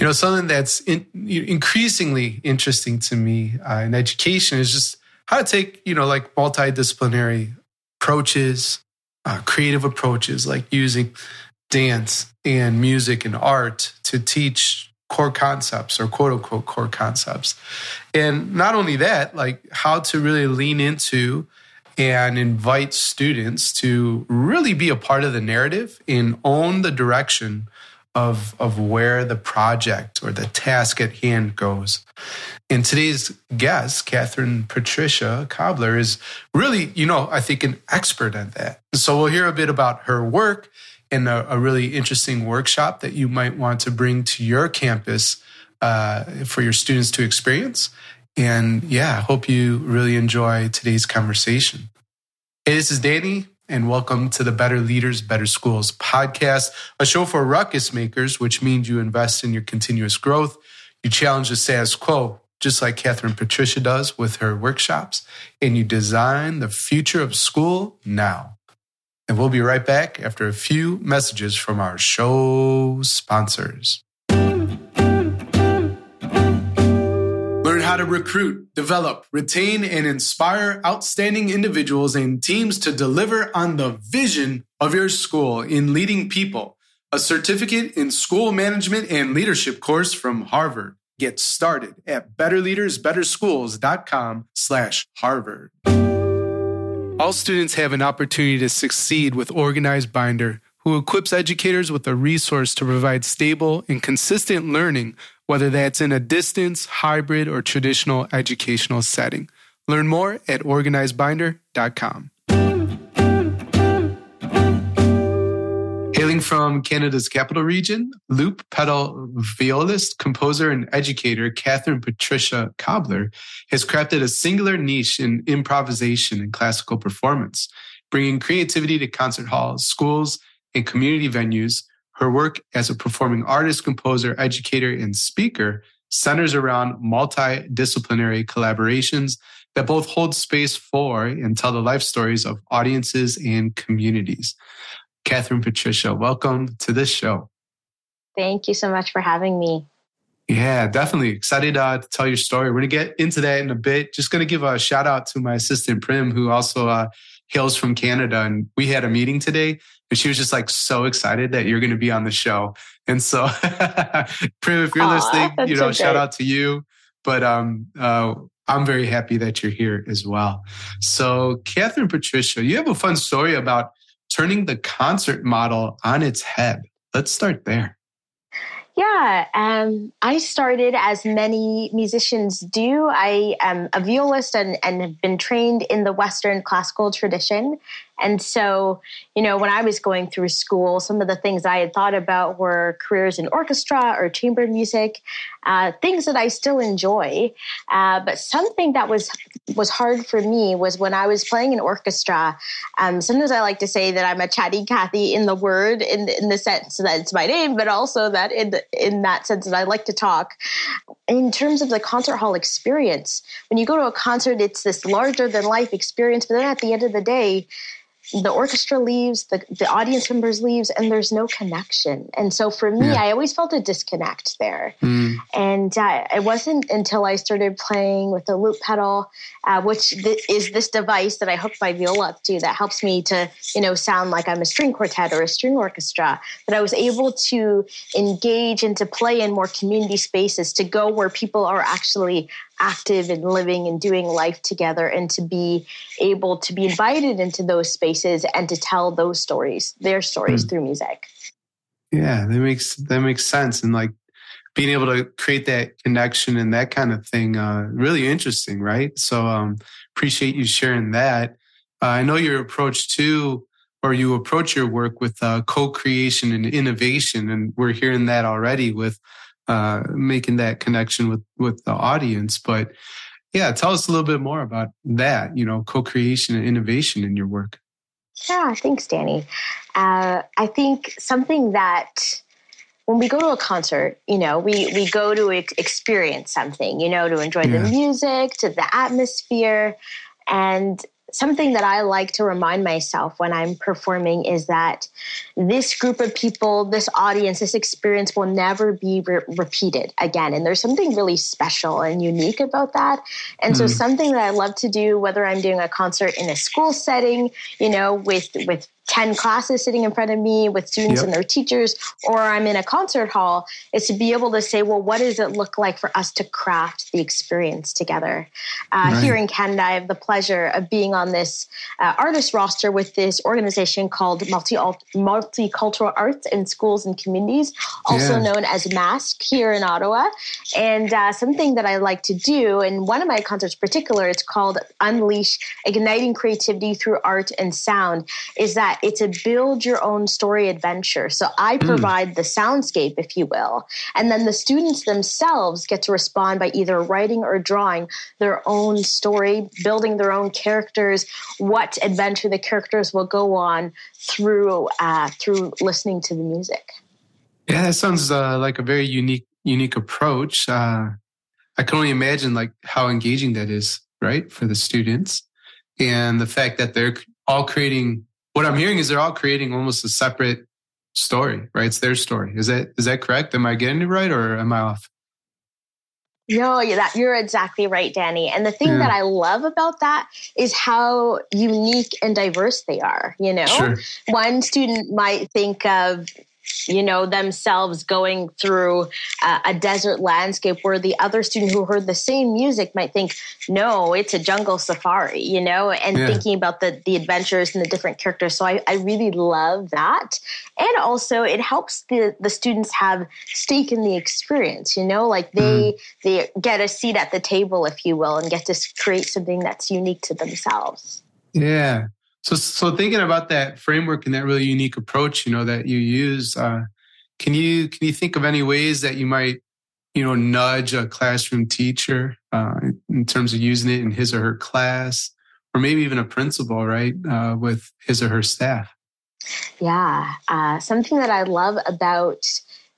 You know, something that's in, increasingly interesting to me uh, in education is just how to take, you know, like multidisciplinary approaches, uh, creative approaches, like using dance and music and art to teach core concepts or quote unquote core concepts. And not only that, like how to really lean into and invite students to really be a part of the narrative and own the direction of, of where the project or the task at hand goes. And today's guest, Kathryn Patricia Cobbler, is really, you know, I think an expert at that. So we'll hear a bit about her work and a, a really interesting workshop that you might want to bring to your campus uh, for your students to experience. And yeah, hope you really enjoy today's conversation. Hey, this is Danny, and welcome to the Better Leaders, Better Schools podcast, a show for ruckus makers, which means you invest in your continuous growth. You challenge the status quo, just like Kathryn Patricia does with her workshops, and you design the future of school now. And we'll be right back after a few messages from our show sponsors. How to recruit, develop, retain, and inspire outstanding individuals and teams to deliver on the vision of your school in leading people. A certificate in school management and leadership course from Harvard. Get started at betterleadersbetterschools.com slash Harvard. All students have an opportunity to succeed with Organized Binder, who equips educators with a resource to provide stable and consistent learning whether that's in a distance, hybrid, or traditional educational setting. Learn more at organizedbinder.com. Hailing from Canada's capital region, loop pedal violist, composer, and educator Kathryn Patricia Cobbler has crafted a singular niche in improvisation and classical performance, bringing creativity to concert halls, schools, and community venues her work as a performing artist, composer, educator, and speaker centers around multidisciplinary collaborations that both hold space for and tell the life stories of audiences and communities. Kathryn Patricia, welcome to this show. Thank you so much for having me. Yeah, definitely excited uh, to tell your story. We're to get into that in a bit. Just to give a shout out to my assistant Prim, who also uh, hails from Canada. And we had a meeting today and she was just like so excited that you're going to be on the show. And so, Prim, if you're Aww, listening, you know, shout out to you. But um, uh, I'm very happy that you're here as well. So, Kathryn Patricia, you have a fun story about turning the concert model on its head. Let's start there. Yeah, um, I started as many musicians do. I am a violist and, and have been trained in the Western classical tradition. And so, you know, when I was going through school, some of the things I had thought about were careers in orchestra or chamber music, uh, things that I still enjoy. Uh, but something that was was hard for me was when I was playing in orchestra. Um, sometimes I like to say that I'm a chatty Cathy in the word, in in the sense that it's my name, but also that in the, in that sense that I like to talk. In terms of the concert hall experience, when you go to a concert, it's this larger than life experience. But then at the end of the day, the orchestra leaves, the, the audience members leaves, and there's no connection. And so for me, yeah. I always felt a disconnect there. Mm. And uh, it wasn't until I started playing with the loop pedal, uh, which th- is this device that I hook my viola up to that helps me to, you know, sound like I'm a string quartet or a string orchestra, that I was able to engage and to play in more community spaces, to go where people are actually active and living and doing life together and to be able to be invited into those spaces and to tell those stories their stories mm. through music. Yeah that makes that makes sense. And like being able to create that connection and that kind of thing uh, really interesting right? So um appreciate you sharing that. Uh, i know your approach too or you approach your work with uh, co-creation and innovation and we're hearing that already with uh, making that connection with with the audience. But yeah, tell us a little bit more about that. You know, co-creation and innovation in your work. Yeah, thanks, Danny. Uh, I think something that when we go to a concert, you know, we we go to experience something, you know, to enjoy yeah. the music, to the atmosphere, and something that I like to remind myself when I'm performing is that this group of people, this audience, this experience will never be re- repeated again. And there's something really special and unique about that. And mm. so, something that I love to do, whether I'm doing a concert in a school setting, you know, with with 10 classes sitting in front of me with students yep. and their teachers, or I'm in a concert hall, is to be able to say, well, what does it look like for us to craft the experience together? Uh, right. Here in Canada, I have the pleasure of being on this uh, artist roster with this organization called Multi- Multicultural Arts in Schools and Communities, also yeah. known as MASC here in Ottawa. And uh, something that I like to do, in one of my concerts in particular, it's called Unleash Igniting Creativity Through Art and Sound, is that it's a build your own story adventure. So I hmm. provide mm. the soundscape, if you will, and then the students themselves get to respond by either writing or drawing their own story, building their own characters, what adventure the characters will go on through uh, through listening to the music. Yeah, that sounds uh, like a very unique unique approach. Uh, I can only imagine like how engaging that is, right, for the students, and the fact that they're all creating what I'm hearing is they're all creating almost a separate story, right? It's their story. Is that is that correct? Am I getting it right or am I off? No, you're, that, you're exactly right, Danny. And the thing yeah. that I love about that is how unique and diverse they are. You know, sure. one student might think of you know themselves going through uh, a desert landscape where the other student who heard the same music might think no it's a jungle safari you know and yeah. thinking about the the adventures and the different characters so I, I really love that and also it helps the the students have stake in the experience you know like they mm. they get a seat at the table if you will and get to create something that's unique to themselves yeah so, so thinking about that framework and that really unique approach, you know, that you use, uh, can you can you think of any ways that you might, you know, nudge a classroom teacher uh, in terms of using it in his or her class, or maybe even a principal, right, uh, with his or her staff? Yeah, uh, something that I love about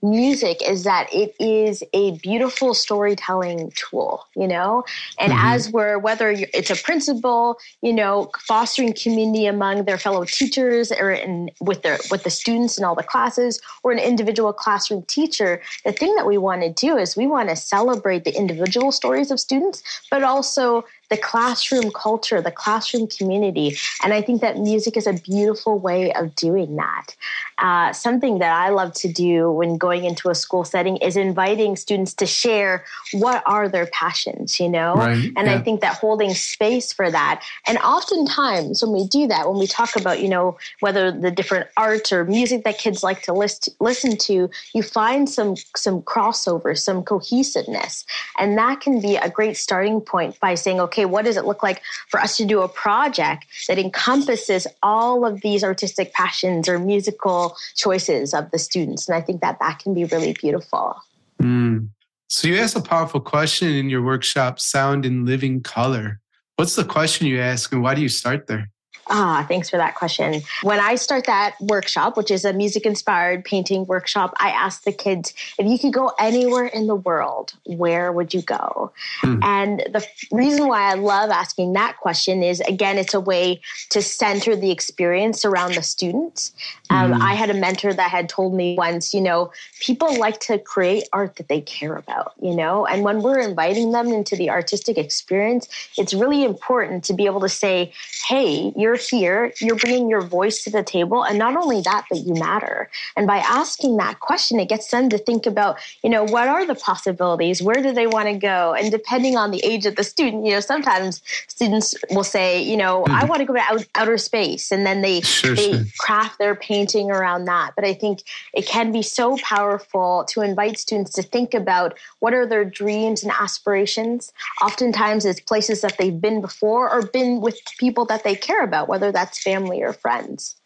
music is that it is a beautiful storytelling tool, you know? And mm-hmm. as we're, whether it's a principal, you know, fostering community among their fellow teachers or in, with their, with the students in all the classes or an individual classroom teacher, the thing that we want to do is we want to celebrate the individual stories of students, but also the classroom culture, the classroom community. And I think that music is a beautiful way of doing that. Uh, something that I love to do when going into a school setting is inviting students to share what are their passions, you know? Right, and yeah. I think that holding space for that. And oftentimes when we do that, when we talk about, you know, whether the different art or music that kids like to list, listen to, you find some some crossover, some cohesiveness. And that can be a great starting point by saying, okay, okay, what does it look like for us to do a project that encompasses all of these artistic passions or musical choices of the students? And I think that that can be really beautiful. Mm. So you asked a powerful question in your workshop, Sound in Living Color. What's the question you ask and why do you start there? Ah, thanks for that question. When I start that workshop, which is a music inspired painting workshop, I ask the kids if you could go anywhere in the world, where would you go? Mm. And the reason why I love asking that question is again, it's a way to center the experience around the students. Um, mm. I had a mentor that had told me once, you know, people like to create art that they care about, you know, and when we're inviting them into the artistic experience, it's really important to be able to say, hey, you're here, you're bringing your voice to the table. And not only that, but you matter. And by asking that question, it gets them to think about, you know, what are the possibilities? Where do they want to go? And depending on the age of the student, you know, sometimes students will say, you know, mm-hmm. I want to go to out, outer space. And then they, sure, they sure. craft their painting around that. But I think it can be so powerful to invite students to think about what are their dreams and aspirations. Oftentimes it's places that they've been before or been with people that they care about, whether that's family or friends.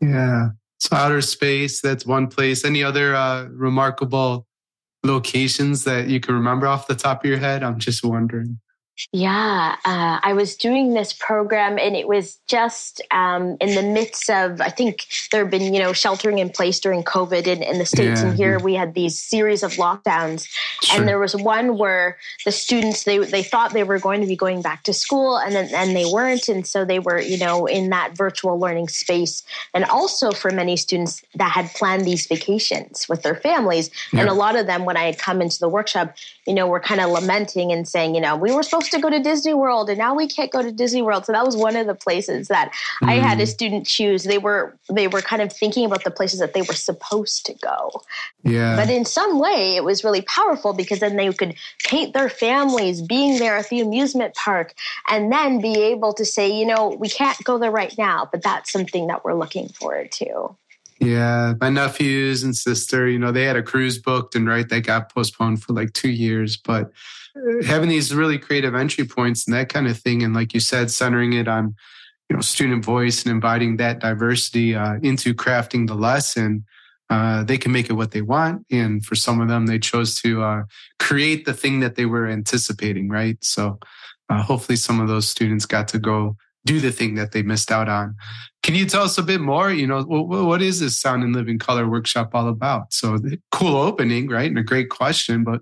Yeah. So outer space, that's one place. Any other uh, remarkable locations that you can remember off the top of your head? I'm just wondering. Yeah, uh, I was doing this program, and it was just um, in the midst of. I think there have been, you know, sheltering in place during COVID in, in the states, yeah, and here we had these series of lockdowns. Sure. And there was one where the students they they thought they were going to be going back to school, and then and they weren't, and so they were, you know, in that virtual learning space. And also for many students that had planned these vacations with their families, yeah. and a lot of them, when I had come into the workshop, you know, were kind of lamenting and saying, you know, we were supposed to go to Disney World and now we can't go to Disney World. So that was one of the places that mm. I had a mm. student choose. They were they were kind of thinking about the places that they were supposed to go. Yeah. But in some way it was really powerful because then they could paint their families being there at the amusement park and then be able to say, you know, we can't go there right now, but that's something that we're looking forward to. Yeah, my nephews and sister, you know, they had a cruise booked and right, that got postponed for like two years. But uh, having these really creative entry points and that kind of thing, and like you said, centering it on, you know, student voice and inviting that diversity uh, into crafting the lesson, uh, they can make it what they want. And for some of them, they chose to uh, create the thing that they were anticipating, right? So uh, hopefully, some of those students got to go do the thing that they missed out on. Can you tell us a bit more? You know, what, what is this Sound and Living Color workshop all about? So, cool opening, right? And a great question, but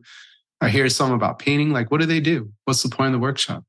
I hear some about painting. Like, what do they do? What's the point of the workshop?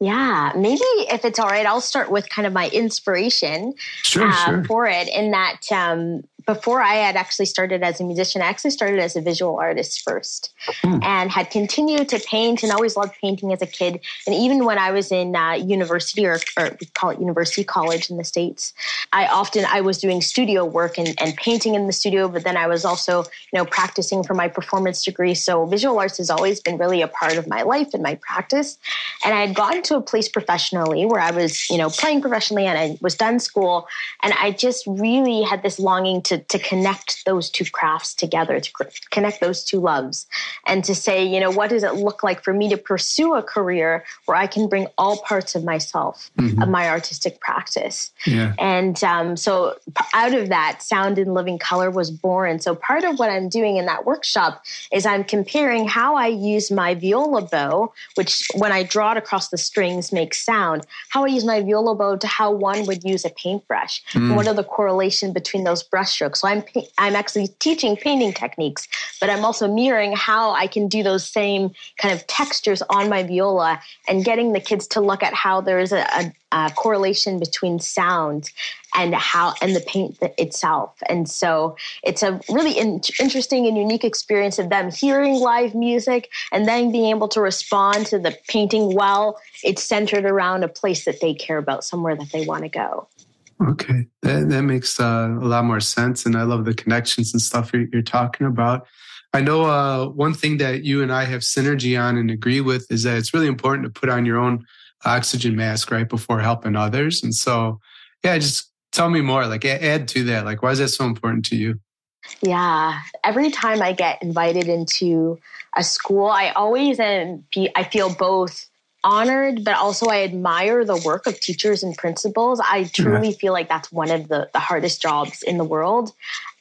Yeah, maybe if it's all right, I'll start with kind of my inspiration sure, uh, sure. for it. In that, um, before I had actually started as a musician, I actually started as a visual artist first mm. and had continued to paint and always loved painting as a kid. And even when I was in uh, university or, or, we call it university college in the States, I often, I was doing studio work and, and painting in the studio, but then I was also, you know, practicing for my performance degree. So visual arts has always been really a part of my life and my practice. And I had gotten to a place professionally where I was, you know, playing professionally and I was done school. And I just really had this longing to to, to connect those two crafts together, to connect those two loves, and to say, you know, what does it look like for me to pursue a career where I can bring all parts of myself, mm-hmm. of my artistic practice? Yeah. And um, so out of that, Sound and Living Color was born. So part of what I'm doing in that workshop is I'm comparing how I use my viola bow, which when I draw it across the strings makes sound, how I use my viola bow to how one would use a paintbrush. Mm. what are the correlation between those brush So I'm I'm actually teaching painting techniques, but I'm also mirroring how I can do those same kind of textures on my viola and getting the kids to look at how there's a, a, a correlation between sound and how and the paint itself. And so it's a really in, interesting and unique experience of them hearing live music and then being able to respond to the painting while it's centered around a place that they care about, somewhere that they want to go. Okay, that, that makes uh, a lot more sense. And I love the connections and stuff you're, you're talking about. I know uh, one thing that you and I have synergy on and agree with is that it's really important to put on your own oxygen mask right before helping others. And so, yeah, just tell me more, like add to that. Like, why is that so important to you? Yeah, every time I get invited into a school, I always am, I feel both honored, but also I admire the work of teachers and principals. I truly yeah. feel like that's one of the, the hardest jobs in the world.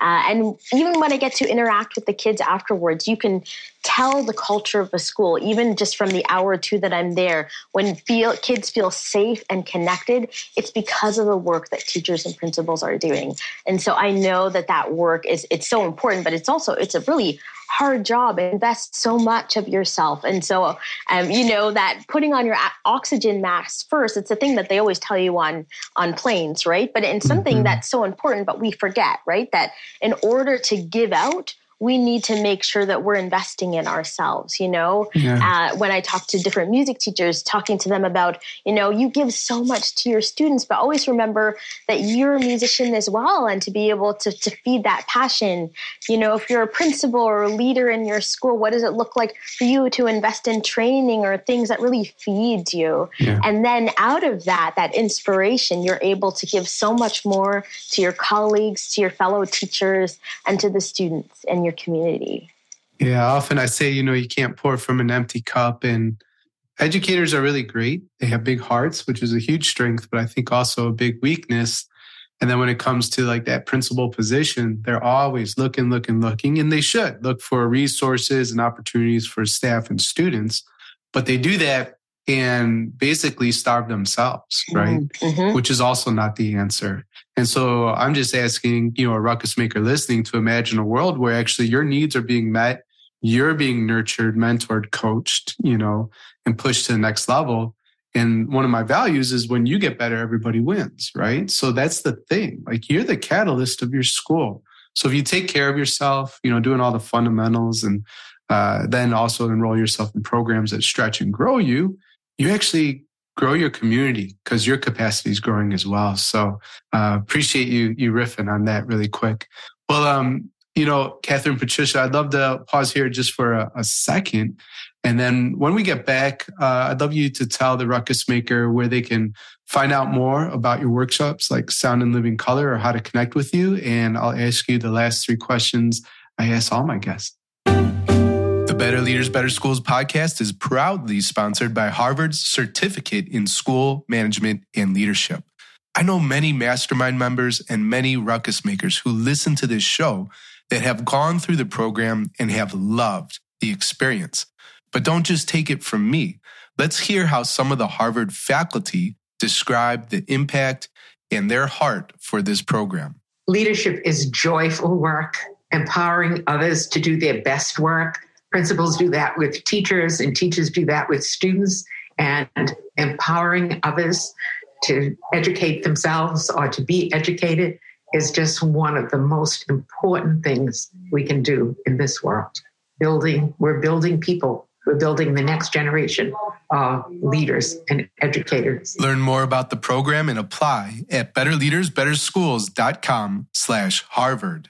Uh, and even when I get to interact with the kids afterwards, you can tell the culture of a school, even just from the hour or two that I'm there. When feel kids feel safe and connected, it's because of the work that teachers and principals are doing. And so I know that that work is it's so important, but it's also it's a really hard job invest so much of yourself and so um, you know that putting on your oxygen mask first it's a thing that they always tell you on on planes right but it's something mm-hmm. that's so important but we forget right that in order to give out we need to make sure that we're investing in ourselves you know yeah. uh, when i talk to different music teachers talking to them about you know you give so much to your students but always remember that you're a musician as well and to be able to, to feed that passion you know if you're a principal or a leader in your school what does it look like for you to invest in training or things that really feeds you yeah. and then out of that that inspiration you're able to give so much more to your colleagues to your fellow teachers and to the students and your community. Yeah, often I say, you know, you can't pour from an empty cup. And educators are really great. They have big hearts, which is a huge strength, but I think also a big weakness. And then when it comes to like that principal position, they're always looking, looking, looking, and they should look for resources and opportunities for staff and students. But they do that and basically starve themselves, right? Mm-hmm. Which is also not the answer. And so I'm just asking, you know, a ruckus maker listening to imagine a world where actually your needs are being met, you're being nurtured, mentored, coached, you know, and pushed to the next level. And one of my values is when you get better, everybody wins, right? So that's the thing. Like you're the catalyst of your school. So if you take care of yourself, you know, doing all the fundamentals and uh, then also enroll yourself in programs that stretch and grow you, you actually grow your community because your capacity is growing as well. So uh, appreciate you you riffing on that really quick. Well, um, you know, Kathryn Patricia, I'd love to pause here just for a, a second. And then when we get back, uh, I'd love you to tell the Ruckus Maker where they can find out more about your workshops like Sound and Living Color or how to connect with you. And I'll ask you the last three questions I ask all my guests. The Better Leaders, Better Schools podcast is proudly sponsored by Harvard's Certificate in School Management and Leadership. I know many mastermind members and many ruckus makers who listen to this show that have gone through the program and have loved the experience. But don't just take it from me. Let's hear how some of the Harvard faculty describe the impact and their heart for this program. Leadership is joyful work, empowering others to do their best work Principals do that with teachers, and teachers do that with students, and empowering others to educate themselves or to be educated is just one of the most important things we can do in this world. Building, we're building people. We're building the next generation of leaders and educators. Learn more about the program and apply at betterleadersbetterschools.com slash Harvard.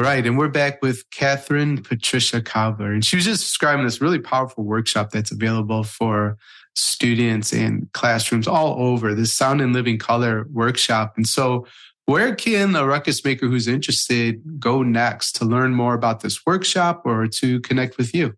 Right. And we're back with Kathryn Patricia Cobbler. And she was just describing this really powerful workshop that's available for students and classrooms all over this sound and living color workshop. And so where can a ruckus maker who's interested go next to learn more about this workshop or to connect with you?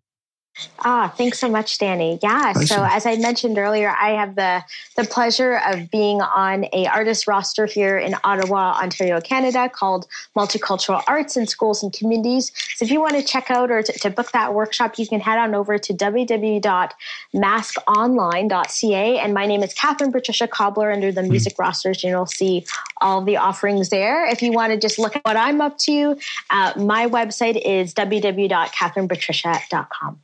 Ah, thanks so much, Danny. Yeah. Pleasure. So as I mentioned earlier, I have the the pleasure of being on a artist roster here in Ottawa, Ontario, Canada, called Multicultural Arts in Schools and Communities. So if you want to check out or to, to book that workshop, you can head on over to www.masconline.ca. And my name is Kathryn Patricia Cobbler under the music mm. rosters, and you'll see all the offerings there. If you want to just look at what I'm up to, uh, my website is www.kathrynpatricia.com.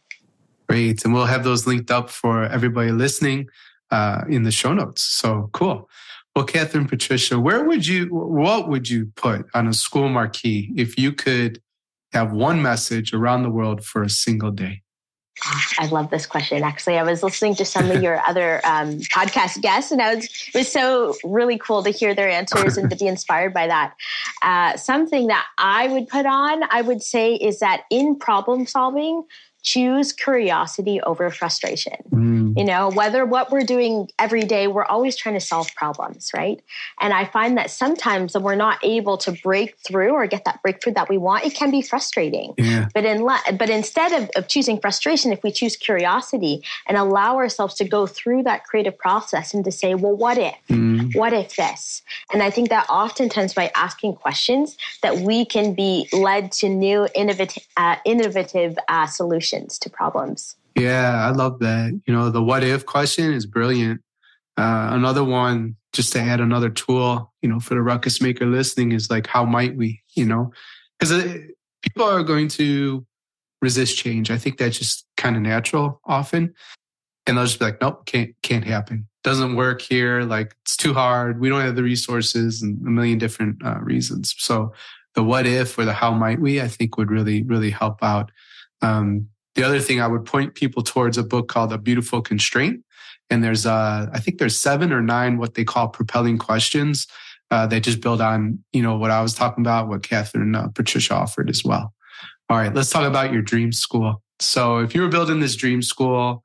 Great. And we'll have those linked up for everybody listening uh, in the show notes. So cool. Well, Kathryn Patricia, where would you, what would you put on a school marquee if you could have one message around the world for a single day? I love this question. Actually, I was listening to some of your other um, podcast guests, and I was it was so really cool to hear their answers and to be inspired by that. Uh, something that I would put on, I would say, is that in problem solving, choose curiosity over frustration. Mm. You know, whether what we're doing every day, we're always trying to solve problems, right? And I find that sometimes when we're not able to break through or get that breakthrough that we want, it can be frustrating. Yeah. But in but instead of, of choosing frustration, if we choose curiosity and allow ourselves to go through that creative process and to say, well, what if? Mm. What if this? And I think that oftentimes by asking questions that we can be led to new innovative, uh, innovative uh, solutions solutions to problems. Yeah, I love that. You know, the what if question is brilliant. Uh, another one, just to add another tool, you know, for the ruckus maker listening is like, how might we, you know, because uh, people are going to resist change. I think that's just kind of natural often. And they'll just be like, nope, can't, can't happen. Doesn't work here. Like it's too hard. We don't have the resources and a million different uh, reasons. So the what if or the how might we, I think would really, really help out. Um, the other thing I would point people towards a book called A Beautiful Constraint. And there's, uh, I think there's seven or nine what they call propelling questions uh, that just build on, you know, what I was talking about, what Kathryn uh, Patricia offered as well. All right, let's talk about your dream school. So if you were building this dream school,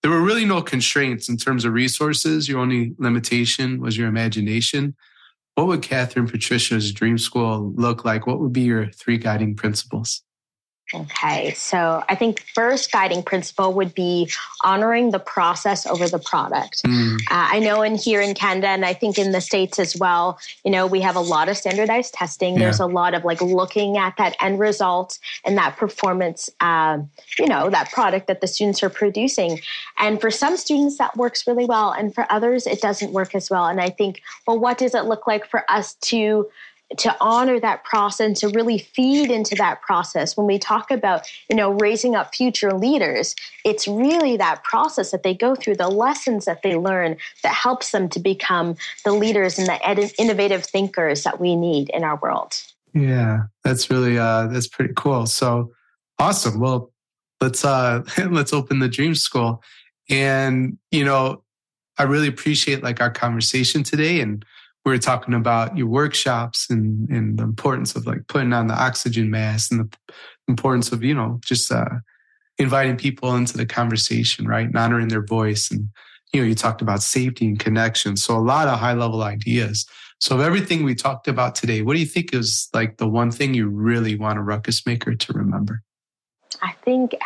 there were really no constraints in terms of resources. Your only limitation was your imagination. What would Kathryn Patricia's dream school look like? What would be your three guiding principles? Okay, so I think first guiding principle would be honoring the process over the product. Mm. Uh, I know in here in Canada, and I think in the States as well, you know, we have a lot of standardized testing. Yeah. There's a lot of like looking at that end result and that performance, uh, you know, that product that the students are producing. And for some students, that works really well. And for others, it doesn't work as well. And I think, well, what does it look like for us to to honor that process and to really feed into that process. When we talk about you know raising up future leaders it's really that process that they go through the lessons that they learn that helps them to become the leaders and the ed- innovative thinkers that we need in our world. Yeah that's really uh that's pretty cool. So awesome. Well let's uh let's open the dream school. And you know i really appreciate like our conversation today and we were talking about your workshops and, and the importance of like putting on the oxygen mask and the importance of, you know, just uh, inviting people into the conversation, right? And honoring their voice. And, you know, you talked about safety and connection. So a lot of high level ideas. So of everything we talked about today, what do you think is like the one thing you really want a ruckus maker to remember? I think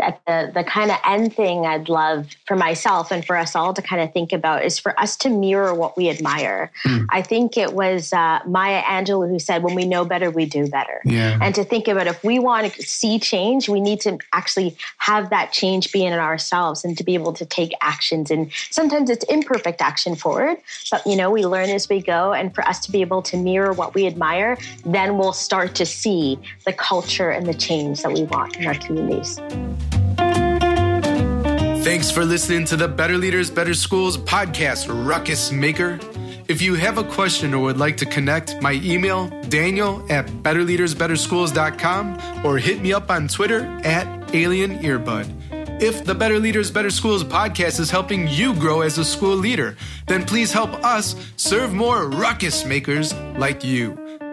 at the, the kind of end thing I'd love for myself and for us all to kind of think about is for us to mirror what we admire. Mm. I think it was uh, Maya Angelou who said, when we know better, we do better. Yeah. And to think about if we want to see change, we need to actually have that change be in ourselves and to be able to take actions. And sometimes it's imperfect action forward, but you know, we learn as we go. And for us to be able to mirror what we admire, then we'll start to see the culture and the change that we want in our communities. Thanks for listening to the Better Leaders, Better Schools podcast, Ruckus Maker. If you have a question or would like to connect, my email, daniel at betterleadersbetterschools.com or hit me up on Twitter at Alien Earbud. If the Better Leaders, Better Schools podcast is helping you grow as a school leader, then please help us serve more ruckus makers like you.